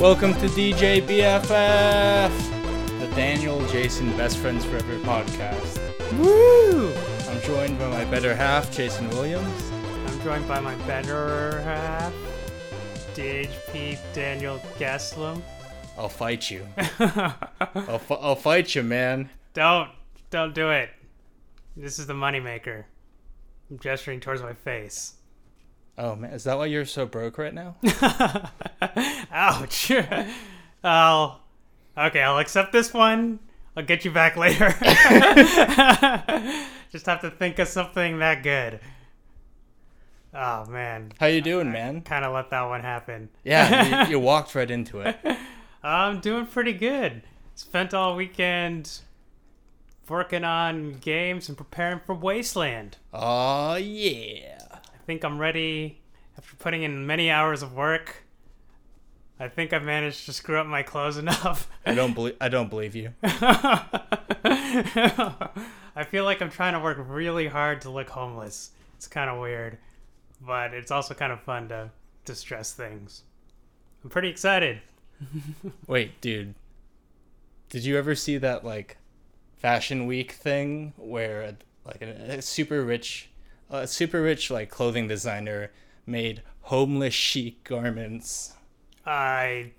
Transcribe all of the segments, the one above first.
Welcome to DJ BFF, the Daniel Jason Best Friends Forever podcast. Woo! I'm joined by my better half, Jason Williams. I'm joined by my better half, DHP Daniel Gastelum. I'll fight you. I'll, fi- I'll fight you, man. don't, don't do it. This is the moneymaker. I'm gesturing towards my face. Oh man, is that why you're so broke right now? Ouch. I'll, okay, I'll accept this one. I'll get you back later. Just have to think of something that good. Oh man, How you doing, man? kind of let that one happen. Yeah, you, you walked right into it. I'm doing pretty good. Spent all weekend working on games and preparing for Wasteland. Oh yeah. I think I'm ready after putting in many hours of work. I think I've managed to screw up my clothes enough. I don't believe I don't believe you. I feel like I'm trying to work really hard to look homeless. It's kind of weird, but it's also kind of fun to distress things. I'm pretty excited. Wait, dude. Did you ever see that like fashion week thing where like a, a super rich a super rich like clothing designer made homeless chic garments I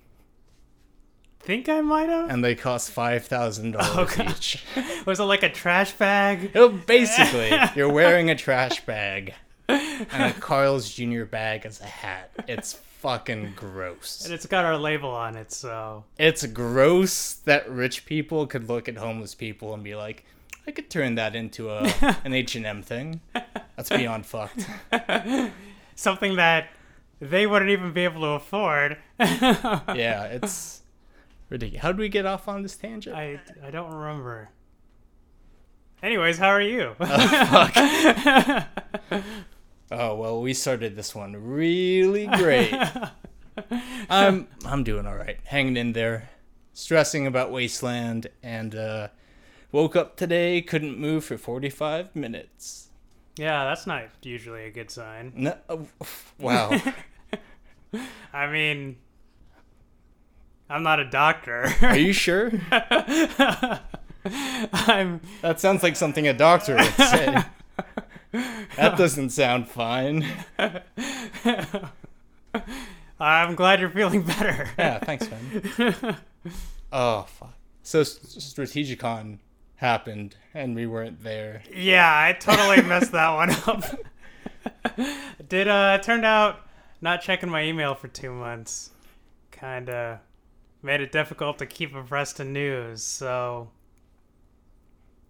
think I might have. and they cost $5,000 Oh, God. each. Was it like a trash bag? Oh, basically, you're wearing a trash bag and a Carl's Jr. bag as a hat. It's fucking gross. And it's got our label on it, so It's gross that rich people could look at homeless people and be like, I could turn that into a an H and M thing. That's beyond fucked. something that they wouldn't even be able to afford. Yeah, it's ridiculous. How did we get off on this tangent? I I don't remember. Anyways, how are you? Oh well, we started this one really great. I'm I'm doing all right, hanging in there, stressing about Wasteland, and uh, woke up today, couldn't move for 45 minutes. yeah, that's not usually a good sign. No, oh, wow. I mean, I'm not a doctor. Are you sure? I'm That sounds like something a doctor would say. That doesn't sound fine. I'm glad you're feeling better. Yeah, thanks, man. Oh fuck. So Strategicon happened, and we weren't there. Yeah, I totally messed that one up. Did uh it turned out not checking my email for two months kinda made it difficult to keep abreast of news, so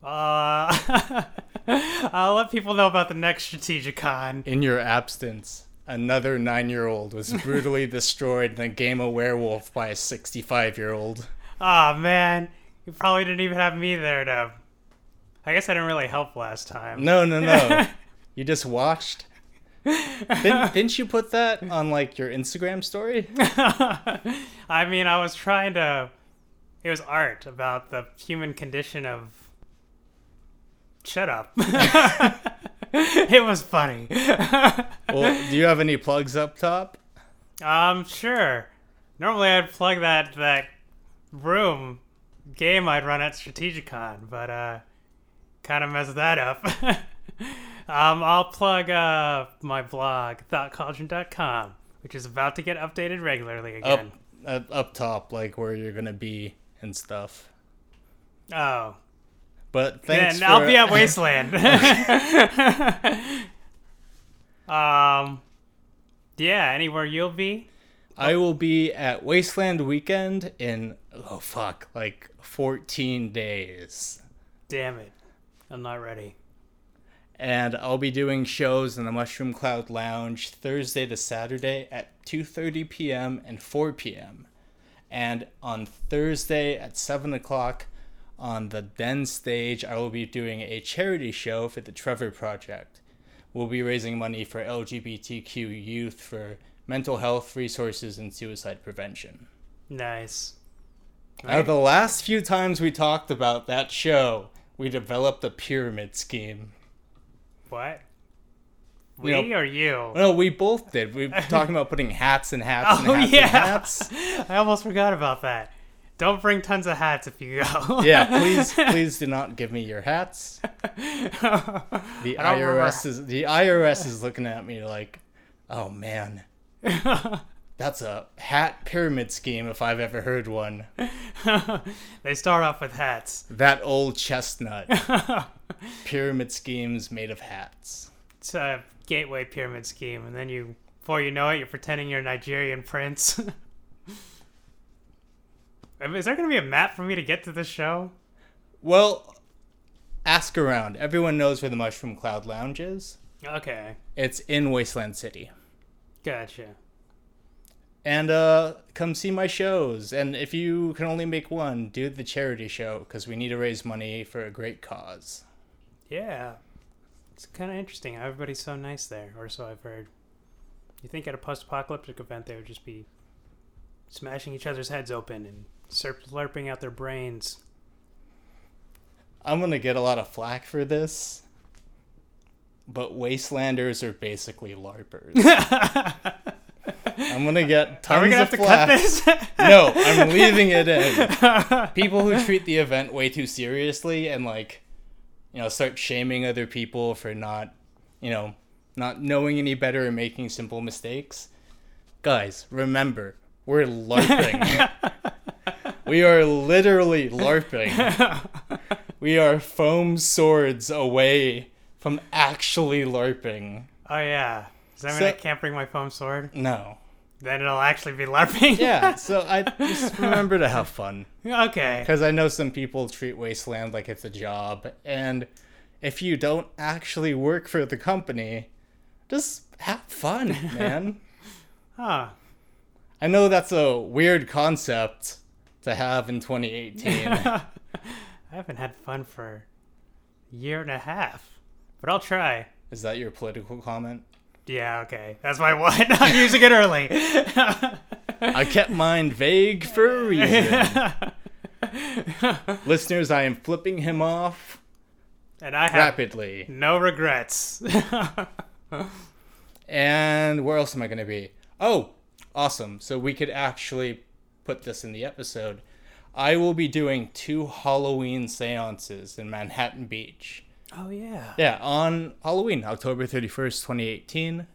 uh I'll let people know about the next Strategicon. In your absence, another nine-year-old was brutally destroyed in a game of werewolf by a sixty-five-year-old. Aw man. You probably didn't even have me there to I guess I didn't really help last time. No, no, no. you just watched. didn't, didn't you put that on like your Instagram story? I mean, I was trying to. It was art about the human condition of. Shut up. it was funny. Well, do you have any plugs up top? um, sure. Normally, I'd plug that that room game I'd run at Strategicon, but uh, kind of messed that up. um, I'll plug uh my blog thoughtcauldron.com, which is about to get updated regularly again. uh, up top, like where you're gonna be and stuff. Oh, But thanks. Then I'll be at Wasteland. um, yeah, anywhere you'll be. I will be at Wasteland Weekend in oh fuck, like 14 days. Damn it, I'm not ready. And I'll be doing shows in the Mushroom Cloud Lounge Thursday to Saturday at 2:30 p.m. and 4 p.m. And on Thursday at 7 o'clock on the Den stage, I will be doing a charity show for the Trevor Project. We'll be raising money for LGBTQ youth for mental health resources and suicide prevention. Nice. Now, the last few times we talked about that show, we developed a pyramid scheme. What? We know- or you? No, we both did. We were talking about putting hats and hats and Oh, hats yeah. and hats. I almost forgot about that. Don't bring tons of hats if you go. Yeah, please, please do not give me your hats. The I don't remember. IRS is the IRS is looking at me like, oh man, that's a hat pyramid scheme if I've ever heard one. they start off with hats. That old chestnut. pyramid schemes made of hats. It's a gateway pyramid scheme, and then you, before you know it, you're pretending you're a Nigerian prince. Is there going to be a map for me to get to this show? Well, ask around. Everyone knows where the Mushroom Cloud Lounge is. Okay, It's in Wasteland City. gotcha. And uh come see my shows. And if you can only make one, do the charity show because we need to raise money for a great cause. Yeah, it's kind of interesting. Everybody's so nice there, or so I've heard. You think at a post-apocalyptic event they would just be smashing each other's heads open and slurp- slurping out their brains? I'm gonna get a lot of flack for this, but Wastelanders are basically LARPers. I'm gonna get tons Are we gonna of have to cut this? no, I'm leaving it in. People who treat the event way too seriously and like, you know, start shaming other people for not, you know, not knowing any better and making simple mistakes. Guys, remember, we're LARPing. we are literally LARPing. we are foam swords away from actually LARPing. oh yeah. Does that mean I can't bring my foam sword? No. Then it'll actually be LARPing. Yeah, so I just remember to have fun. okay. Because I know some people treat Wasteland like it's a job, and if you don't actually work for the company, just have fun, man. Huh. I know that's a weird concept to have in 2018. I haven't had fun for a year and a half, but I'll try. Is that your political comment? Yeah, okay. That's my one. I'm using it early. I kept mine vague for a reason. Listeners, I am flipping him off and I have rapidly. no regrets. And where else am I going to be? Oh, awesome. So we could actually put this in the episode. I will be doing two Halloween seances in Manhattan Beach. Oh yeah. Yeah, on Halloween, October 31st, 2018.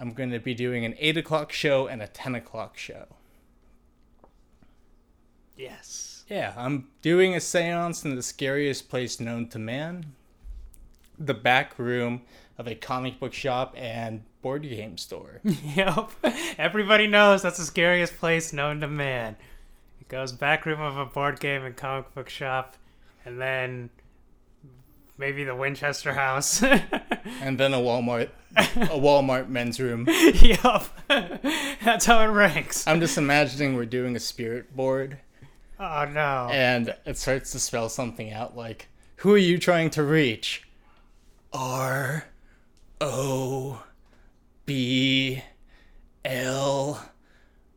I'm going to be doing an 8 o'clock show and a 10 o'clock show. Yes. Yeah, I'm doing a seance in the scariest place known to man the back room of a comic book shop and board game store. Yep. Everybody knows that's the scariest place known to man. It goes back room of a board game and comic book shop, and then maybe the Winchester house. and then a Walmart a Walmart men's room. yep. That's how it ranks. I'm just imagining we're doing a spirit board Oh no. and it starts to spell something out like who are you trying to reach? R O B L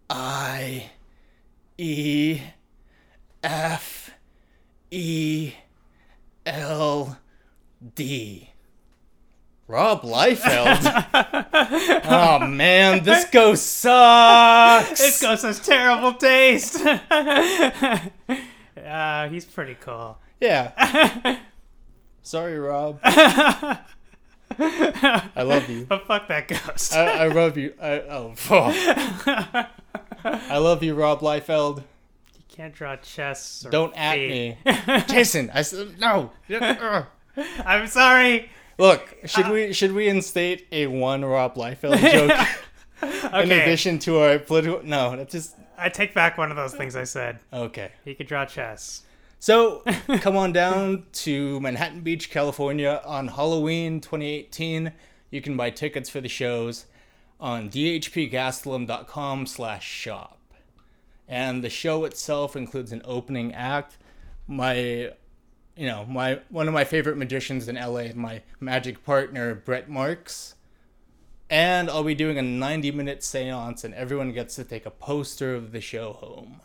I E F E L D. Rob Liefeld. oh man, this ghost sucks. This ghost has terrible taste. uh, he's pretty cool. Yeah. Sorry, Rob. I love you. But fuck that ghost. I, I love you. I, oh, fuck. I love you, Rob Liefeld. you can't draw chests. Or Don't at me, Jason. I said no. I'm sorry. Look, should uh, we should we instate a one Rob Liefeld joke in addition to our political? No, that's just I take back one of those things I said. okay. He could draw chess. So come on down to Manhattan Beach, California on Halloween 2018. You can buy tickets for the shows on dhpgastelum.com slash shop. And the show itself includes an opening act. My you know, my one of my favorite magicians in LA, my magic partner Brett Marks. And I'll be doing a 90 minute seance and everyone gets to take a poster of the show home.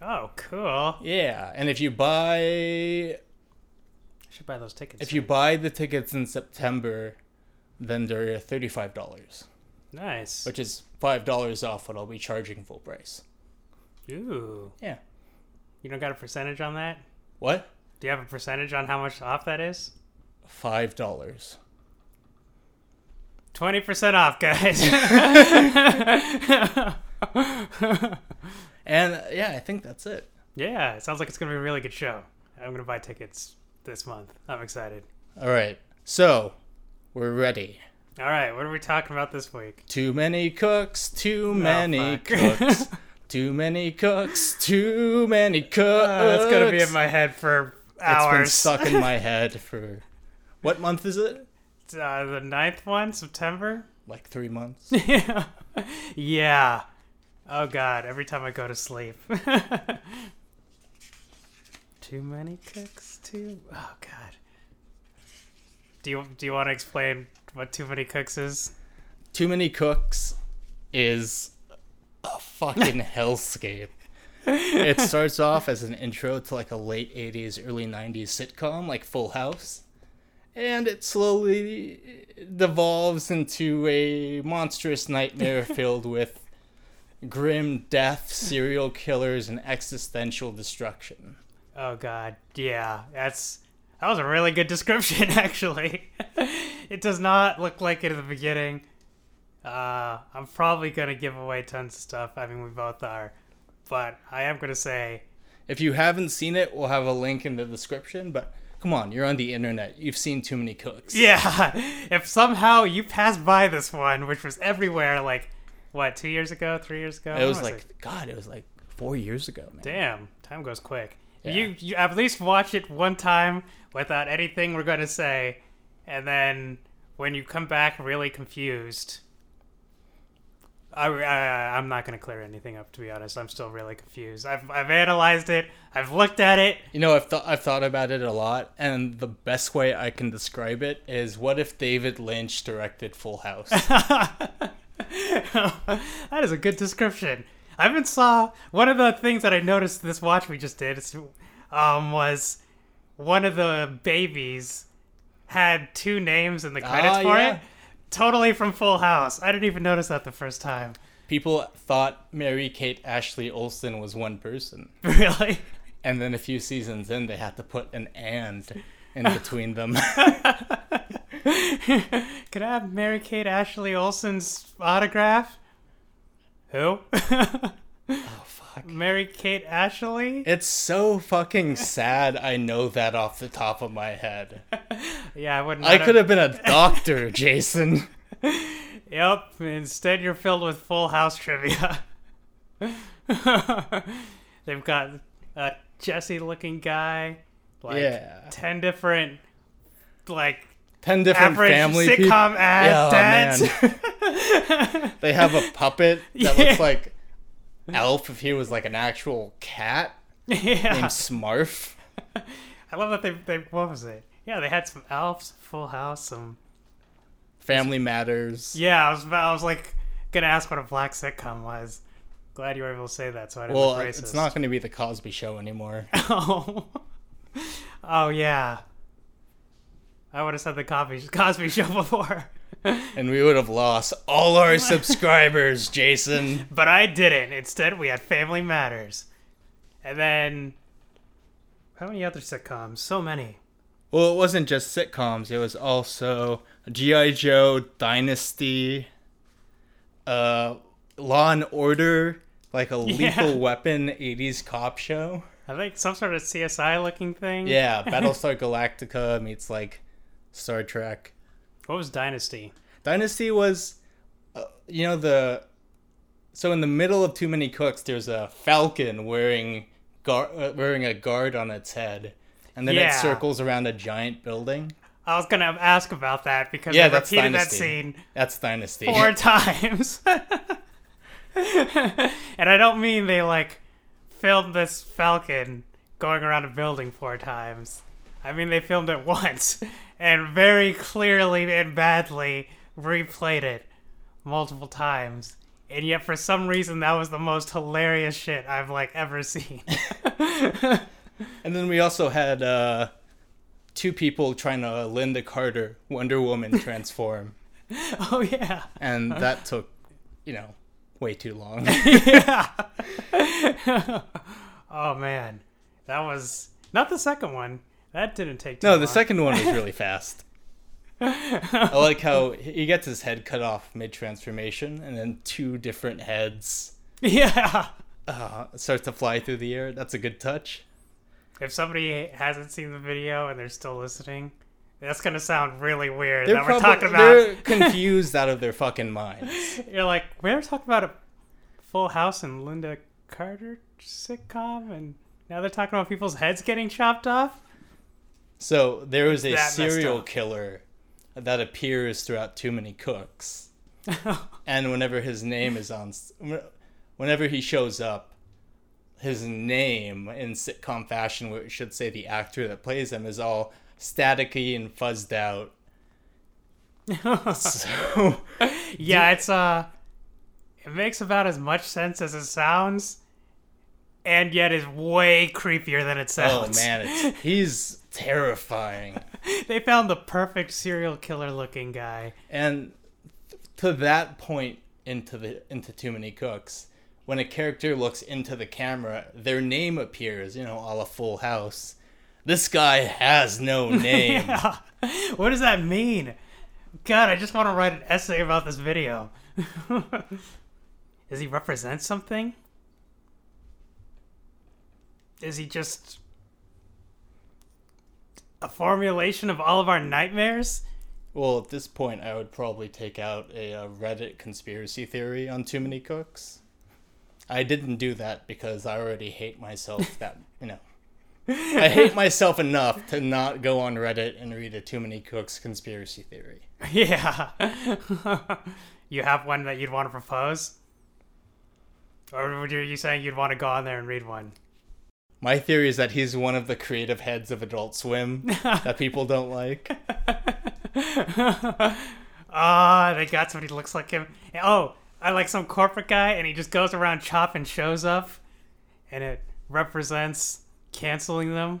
Oh, cool. Yeah, and if you buy I should buy those tickets. if you buy the tickets in September, then they're thirty-five dollars, Nice. which is five dollars off what I'll be charging full price. Ooh. Yeah. You don't got a percentage on that? What? Do you have a percentage on how much off that is? Five dollars. 20% off, guys. And yeah, I think that's it. yeah, it sounds like it's going to be a really good show. I'm going to buy tickets this month. I'm excited. All right, so we're ready. All right, what are we talking about this week? Too many cooks, too oh, many fuck. cooks, too many cooks, too many cooks. Oh, ah, that's going to be in my head for It's been stuck in my head for what month is it? uh, the ninth one, September? Like three months. yeah. yeah. Oh god, every time I go to sleep. too many cooks, too. Oh god. Do you do you want to explain what too many cooks is? Too many cooks is a fucking hellscape. It starts off as an intro to like a late 80s, early 90s sitcom like Full House. And it slowly devolves into a monstrous nightmare filled with grim death, serial killers, and existential destruction. Oh god, yeah, that's that was a really good description actually. it does not look like it at the beginning. Uh, I'm probably gonna give away tons of stuff. I mean, we both are, but I am gonna say If you haven't seen it, we'll have a link in the description, but come on, you're on the internet. You've seen too many cooks. Yeah, if somehow you passed by this one, which was everywhere, like what, two years ago, three years ago? It When was like, God, it was like four years ago, man. damn, time goes quick. Yeah. You you at least watch it one time without anything we're gonna say, and then when you come back really confused. I, I, I'm not going to clear anything up, to be honest. I'm still really confused. I've, I've analyzed it. I've looked at it. You know, I've thought I've thought about it a lot, and the best way I can describe it is: what if David Lynch directed Full House? that is a good description. I even saw one of the things that I noticed this watch we just did um, was one of the babies had two names in the credits Ah, for yeah. it. Totally from Full House. I didn't even notice that the first time. People thought Mary Kate Ashley Olsen was one person, Really? and then a few seasons in, they had to put an "and" in between them. Could I have Mary Kate Ashley Olsen's autograph? Who? oh fuck! Mary Kate Ashley? It's so fucking sad. I know that off the top of my head. Yeah, I wouldn't. I could have been a doctor, Jason. Yep. Instead, you're filled with Full House trivia. They've got a Jesse-looking guy, like Yeah. ten different, like Ten different average family people. sitcom ass Yeah, oh, dads. man. They have a puppet that Yeah. looks like ALF if he was like an actual cat yeah, named Smarf. I love that they they what was it? Yeah, they had some elves, Full House, some. Family Matters. Yeah, I was I was like gonna ask what a black sitcom was. Glad you were able to say that, so I didn't Well, look uh, racist. it's not going to be the Cosby Show anymore. Oh, oh yeah. I would have said the Cosby, Cosby Show before, and we would have lost all our subscribers, Jason. but I didn't. Instead, we had Family Matters, and then how many other sitcoms? So many. Well, it wasn't just sitcoms. It was also G.I. Joe, Dynasty, uh, Law and Order, like a lethal Yeah. weapon 80s cop show. I think some sort of CSI looking thing. Yeah, Battlestar Galactica meets like Star Trek. What was Dynasty? Dynasty was, uh, you know, the. So in the middle of Too Many Cooks, there's a falcon wearing gar- uh, wearing a guard on its head, and then Yeah. it circles around a giant building. I was gonna ask about that because Yeah, that's repeated that scene That's Dynasty. four times. and I don't mean they like filmed this falcon going around a building four times. I mean they filmed it once and very clearly and badly replayed it multiple times. And yet for some reason that was the most hilarious shit I've like ever seen. And then we also had uh, two people trying to Lynda Carter Wonder Woman transform. Oh yeah. and that took, you know, way too long. yeah. oh man, that was not the second one. That didn't take. Too no, long. the second one was really fast. I like how he gets his head cut off mid transformation, and then two different heads Yeah. uh, start to fly through the air. That's a good touch. If somebody hasn't seen the video and they're still listening, that's gonna sound really weird They're that we're talking about. they're confused out of their fucking minds. You're like, we're talking about a Full House and Lynda Carter sitcom, and now they're talking about people's heads getting chopped off. So there was a That serial killer that appears throughout Too Many Cooks, and whenever his name is on, whenever he shows up, his name in sitcom fashion, where it should say the actor that plays him, is all staticky and fuzzed out. so yeah, it's uh, it makes about as much sense as it sounds, and yet is way creepier than it says. oh man, it's, he's terrifying. they found the perfect serial killer looking guy. And to that point into the into Too Many Cooks, when a character looks into the camera, their name appears, you know, a la Full House. This guy has no name. Yeah. What does that mean? God, I just want to write an essay about this video. Does he represent something? Is he just a formulation of all of our nightmares? Well, at this point, I would probably take out a, uh Reddit conspiracy theory on Too Many Cooks. I didn't do that because I already hate myself. That you know, I hate myself enough to not go on Reddit and read a Too Many Cooks conspiracy theory. Yeah. you have one that you'd want to propose? Or were you saying you'd want to go on there and read one? My theory is that he's one of the creative heads of Adult Swim that people don't like. Ah, they got somebody who looks like him. Oh, I like some corporate guy, and he just goes around chopping shows up, and it represents canceling them.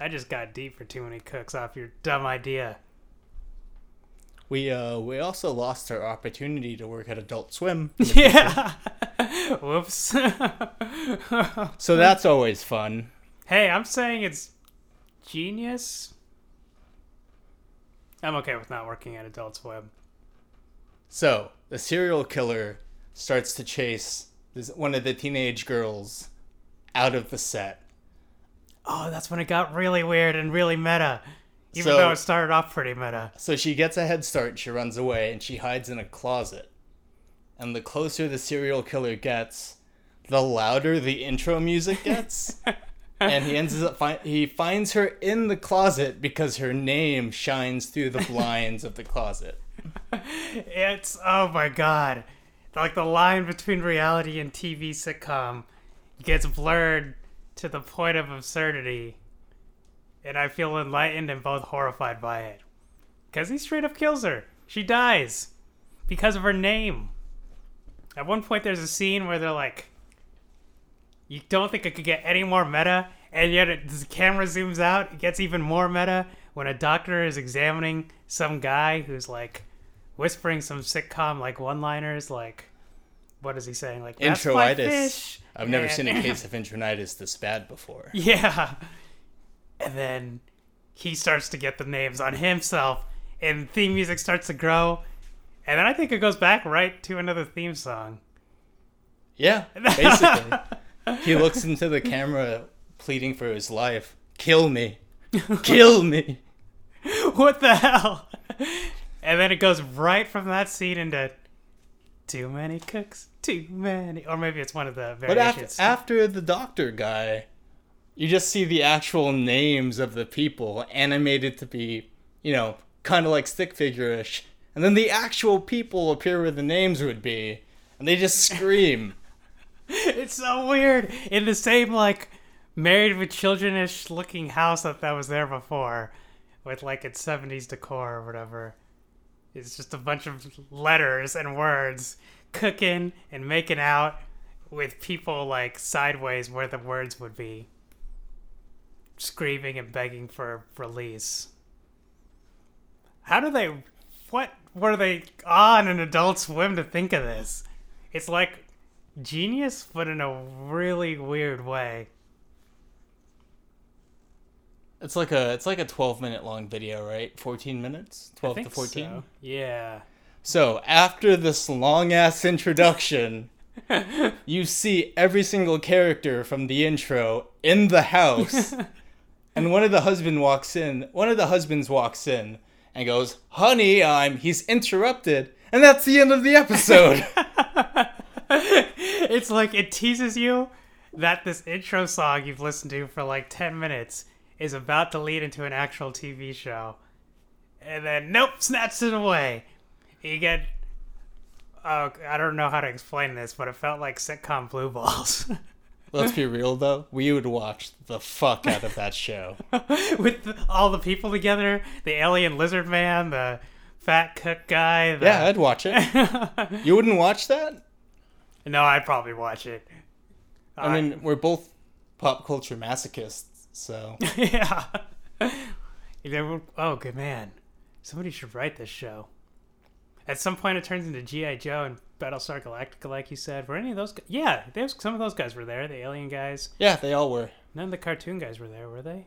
I just got deep for too many cooks off your dumb idea. We uh we also lost our opportunity to work at Adult Swim. Yeah. Whoops. So that's always fun. hey, I'm saying it's genius. I'm okay with not working at Adult Swim. So, the serial killer starts to chase this, one of the teenage girls out of the set. Oh, that's when it got really weird and really meta. Even So- though it started off pretty meta. So she gets a head start, she runs away, and she hides in a closet. And the closer the serial killer gets, the louder the intro music gets. and he ends up fi- he finds her in the closet because her name shines through the blinds of the closet. It's oh my god. Like the line between reality and TV sitcom gets blurred to the point of absurdity. And I feel enlightened and both horrified by it. Cuz he straight up kills her. She dies because of her name. At one point there's a scene where they're like you don't think it could get any more meta, and yet it, the camera zooms out. It gets even more meta when a doctor is examining some guy who's like whispering some sitcom like one-liners, like what is he saying? Like "That's my Introitis. I've never and- seen a case of intronitis this bad before. Yeah, and then he starts to get the names on himself, and theme music starts to grow, and then I think it goes back right to another theme song. Yeah, basically. he looks into the camera pleading for his life. Kill me. Kill me. what the hell? And then it goes right from that scene into too many cooks, too many, or maybe it's one of the But after, after the doctor guy, you just see the actual names of the people animated to be, you know, kind of like stick figure-ish. And then the actual people appear where the names would be. And they just scream. it's so weird. In the same like married with children-ish looking house that that was there before, with like its '70s decor or whatever. It's just a bunch of letters and words cooking and making out with people like sideways where the words would be, screaming and begging for release. How do they what were they on an Adult Swim to think of this? It's like genius, but in a really weird way. It's like a it's like a 12 minute long video, right? 14 minutes? 12 I think to 14. so. Yeah. So, after this long ass introduction, you see every single character from the intro in the house. and one of the husband walks in, one of the husbands walks in and goes, "Honey, I'm." He's interrupted, and that's the end of the episode. it's like it teases you that this intro song you've listened to for like 10 minutes is about to lead into an actual TV show. And then, nope, snatched it away. You get. Oh, I don't know how to explain this, but it felt like sitcom blue balls. Let's be real though, we would watch the fuck out of that show. With the, all the people together the alien lizard man, the fat cook guy. The... Yeah, I'd watch it. You wouldn't watch that? no, I'd probably watch it. I mean, we're both pop culture masochists, so yeah. Oh, good man. Somebody should write this show. At some point, it turns into G.I. Joe and Battlestar Galactica, like you said. Were any of those? gu- Yeah, there's some of those guys were there. The alien guys. yeah, they all were. None of the cartoon guys were there, were they?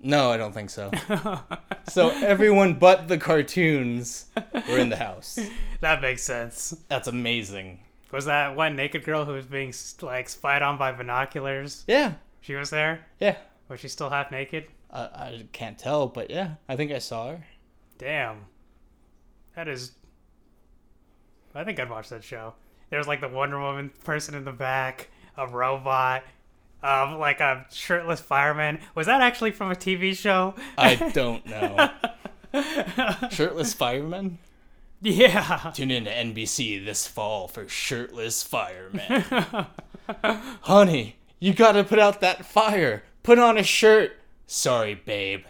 No, I don't think so. so everyone but the cartoons were in the house. that makes sense. That's amazing. Was that one naked girl who was being like spied on by binoculars? Yeah, She was there. yeah. Was she still half naked? I, I can't tell, but yeah, I think I saw her. Damn. That is. I think I'd watch that show. There's like the Wonder Woman person in the back, a robot, um, like a shirtless fireman. Was that actually from a TV show? I don't know. Shirtless fireman. Yeah. Tune in to NBC this fall for Shirtless Fireman. Honey, you gotta put out that fire. Put on a shirt. Sorry, babe.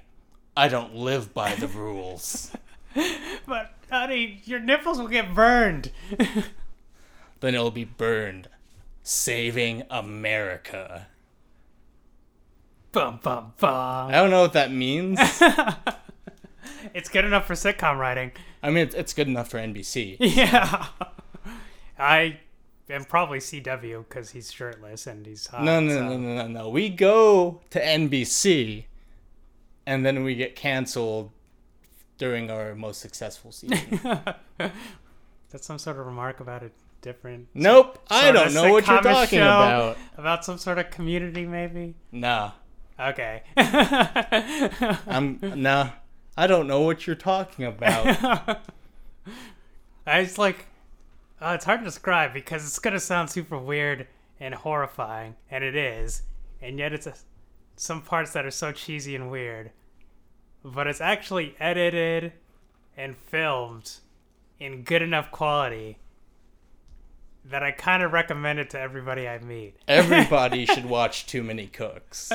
I don't live by the rules. But, honey, your nipples will get burned. then it'll be burned. Saving America. bum, bum, bum. I don't know what that means. It's good enough for sitcom writing. I mean, it's, good enough for NBC. Yeah. I am probably CW because he's shirtless and he's hot. No, no, so- no, no, no, no. We go to NBC, and then we get canceled during our most successful season. That's some sort of remark about a different. nope, I Sort of don't know what you're talking about. About some sort of community, maybe? Nah, Okay. I'm nah. I don't know what you're talking about. I just like. Uh, it's hard to describe because it's going to sound super weird and horrifying, and it is. And yet it's a, some parts that are so cheesy and weird. But it's actually edited and filmed in good enough quality that I kind of recommend it to everybody I meet. Everybody should watch Too Many Cooks.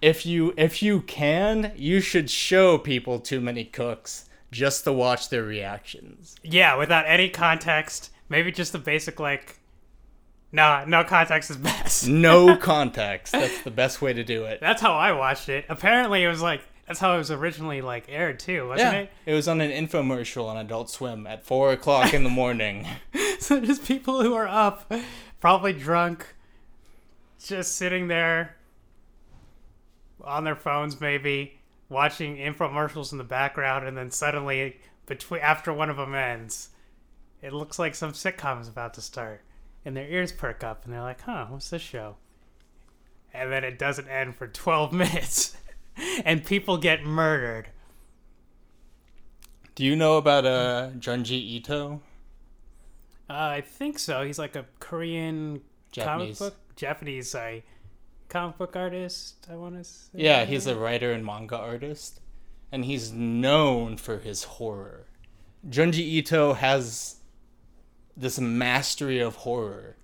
If you if you can, you should show people Too Many Cooks just to watch their reactions. Yeah, without any context. Maybe just the basic, like. No, no context is best. No context. That's the best way to do it. That's how I watched it. Apparently, it was like. That's how it was originally, like, aired, too, wasn't Yeah, it? it was on an infomercial on Adult Swim at four o'clock in the morning. So just people who are up, probably drunk, just sitting there on their phones, maybe watching infomercials in the background, and then suddenly, between after one of them ends, it looks like some sitcom is about to start, and their ears perk up, and they're like, "Huh, what's this show?" And then it doesn't end for 12 minutes, and people get murdered. Do you know about uh, Junji Ito? Uh, I think so. He's like a Korean Japanese. comic book, Japanese, sorry, comic book artist. I want to say. Yeah, he's a writer and manga artist, and he's known for his horror. Junji Ito has this mastery of horror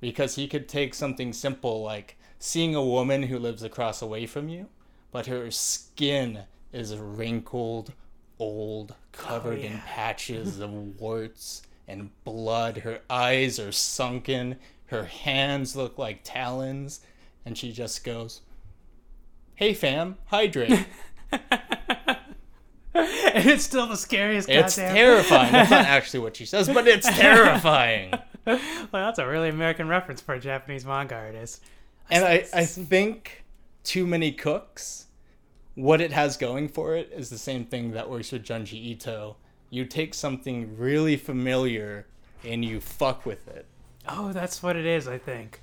because he could take something simple like seeing a woman who lives across away from you, but her skin is wrinkled, old, covered oh, in yeah. patches of warts and blood. Her eyes are sunken, her hands look like talons, and she just goes, Hey fam, hydrate. and it's still the scariest. It's goddamn- terrifying. That's not actually what she says, but it's terrifying. well, that's a really American reference for a Japanese manga artist. And I, I think Too Many Cooks, what it has going for it is the same thing that works with Junji Ito. You take something really familiar and you fuck with it. Oh, that's what it is, I think.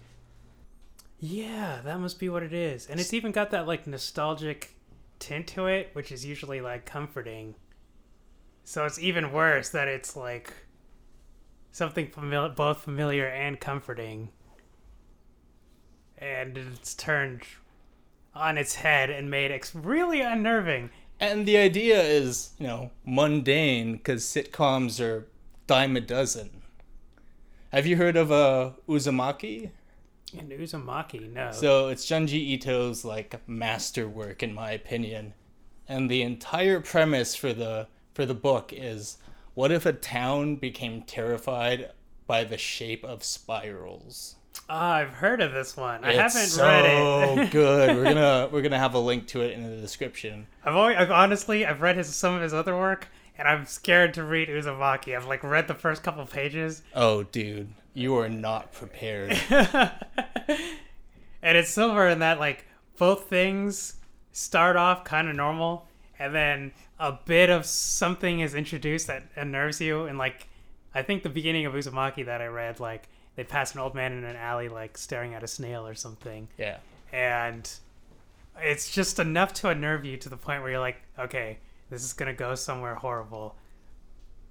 Yeah, that must be what it is. And it's even got that like nostalgic tint to it, which is usually like comforting. So it's even worse that it's like something familiar, both familiar and comforting. And it's turned on its head and made it really unnerving. And the idea is, you know, mundane because sitcoms are dime a dozen. Have you heard of uh, Uzumaki? And Uzumaki, no. So it's Junji Ito's like masterwork in my opinion. And the entire premise for the for the book is what if a town became terrified by the shape of spirals? Ah, I've heard of this one. I It's haven't so read it. Oh good. We're gonna we're gonna have a link to it in the description. I've always, I've honestly, I've read his some of his other work, and I'm scared to read Uzumaki. I've like read the first couple pages, Oh dude, you are not prepared. and it's similar in that like both things start off kind of normal, and then a bit of something is introduced that unnerves you. And like, I think the beginning of Uzumaki that I read, like they pass an old man in an alley, like staring at a snail or something, Yeah. and it's just enough to unnerve you to the point where you're like, okay, this is gonna go somewhere horrible.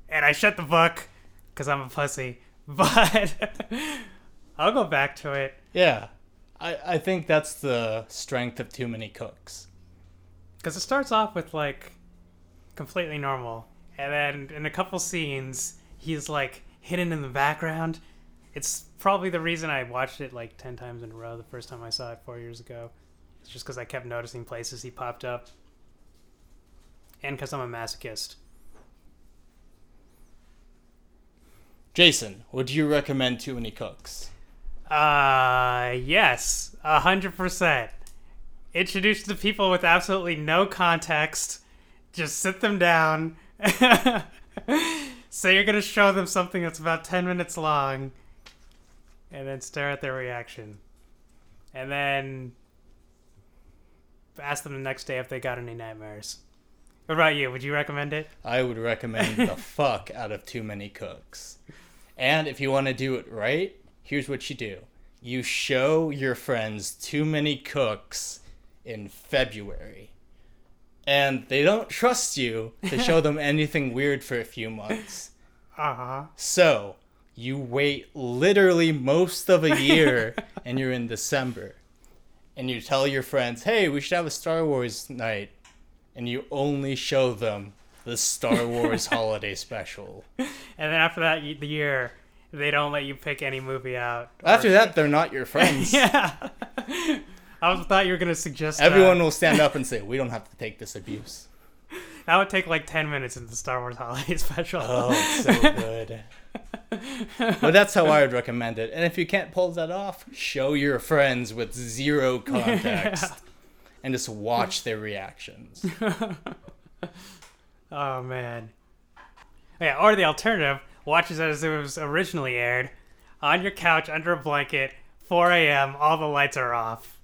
And I shut the book because I'm a pussy, but I'll go back to it. Yeah. I, I think that's the strength of too many cooks. Because it starts off with like completely normal, and then in a couple scenes, he's like hidden in the background. It's probably the reason I watched it like 10 times in a row the first time I saw it four years ago. It's just because I kept noticing places he popped up. And because I'm a masochist. Jason, would you recommend Too Many Cooks? Uh, yes, a hundred percent. Introduce the people with absolutely no context. Just sit them down. Say you're gonna show them something that's about ten minutes long, and then stare at their reaction, and then ask them the next day if they got any nightmares. What about you? Would you recommend it? I would recommend the fuck out of Too Many Cooks. And if you want to do it right, here's what you do you show your friends Too Many Cooks in February. And they don't trust you to show them anything weird for a few months. Uh huh. So you wait literally most of a year and you're in December. And you tell your friends, hey, we should have a Star Wars night. And you only show them the Star Wars holiday special. And then after that the year, they don't let you pick any movie out. or- After that, they're not your friends. yeah. I was thought you were gonna suggest uh, Everyone will stand up and say, we don't have to take this abuse. that would take like ten minutes in the Star Wars Holiday Special. Oh, it's so good. but that's how I would recommend it. And if you can't pull that off, show your friends with zero context and just watch their reactions. Oh man. Yeah, or the alternative, watch it as it was originally aired, on your couch under a blanket, 4 a.m. All the lights are off.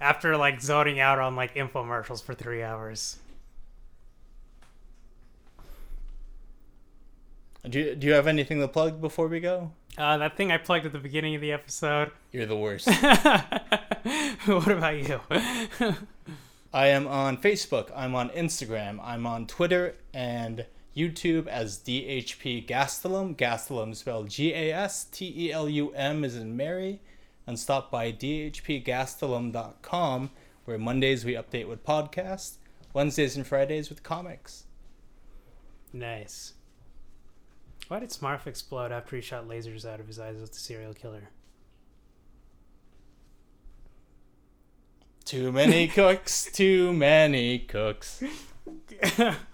After like zoning out on like infomercials for three hours. Do you, do you have anything to plug before we go? Uh, that thing I plugged at the beginning of the episode. You're the worst. what about you? I am on Facebook. I'm on Instagram. I'm on Twitter and YouTube as DHP Gastelum. Gastelum spelled G A S T E L U M is in Mary. And stop by dhpgastelum.com where Mondays we update with podcasts, Wednesdays and Fridays with comics. nice. Why did Smarf explode after he shot lasers out of his eyes with the serial killer? Too many cooks, too many cooks.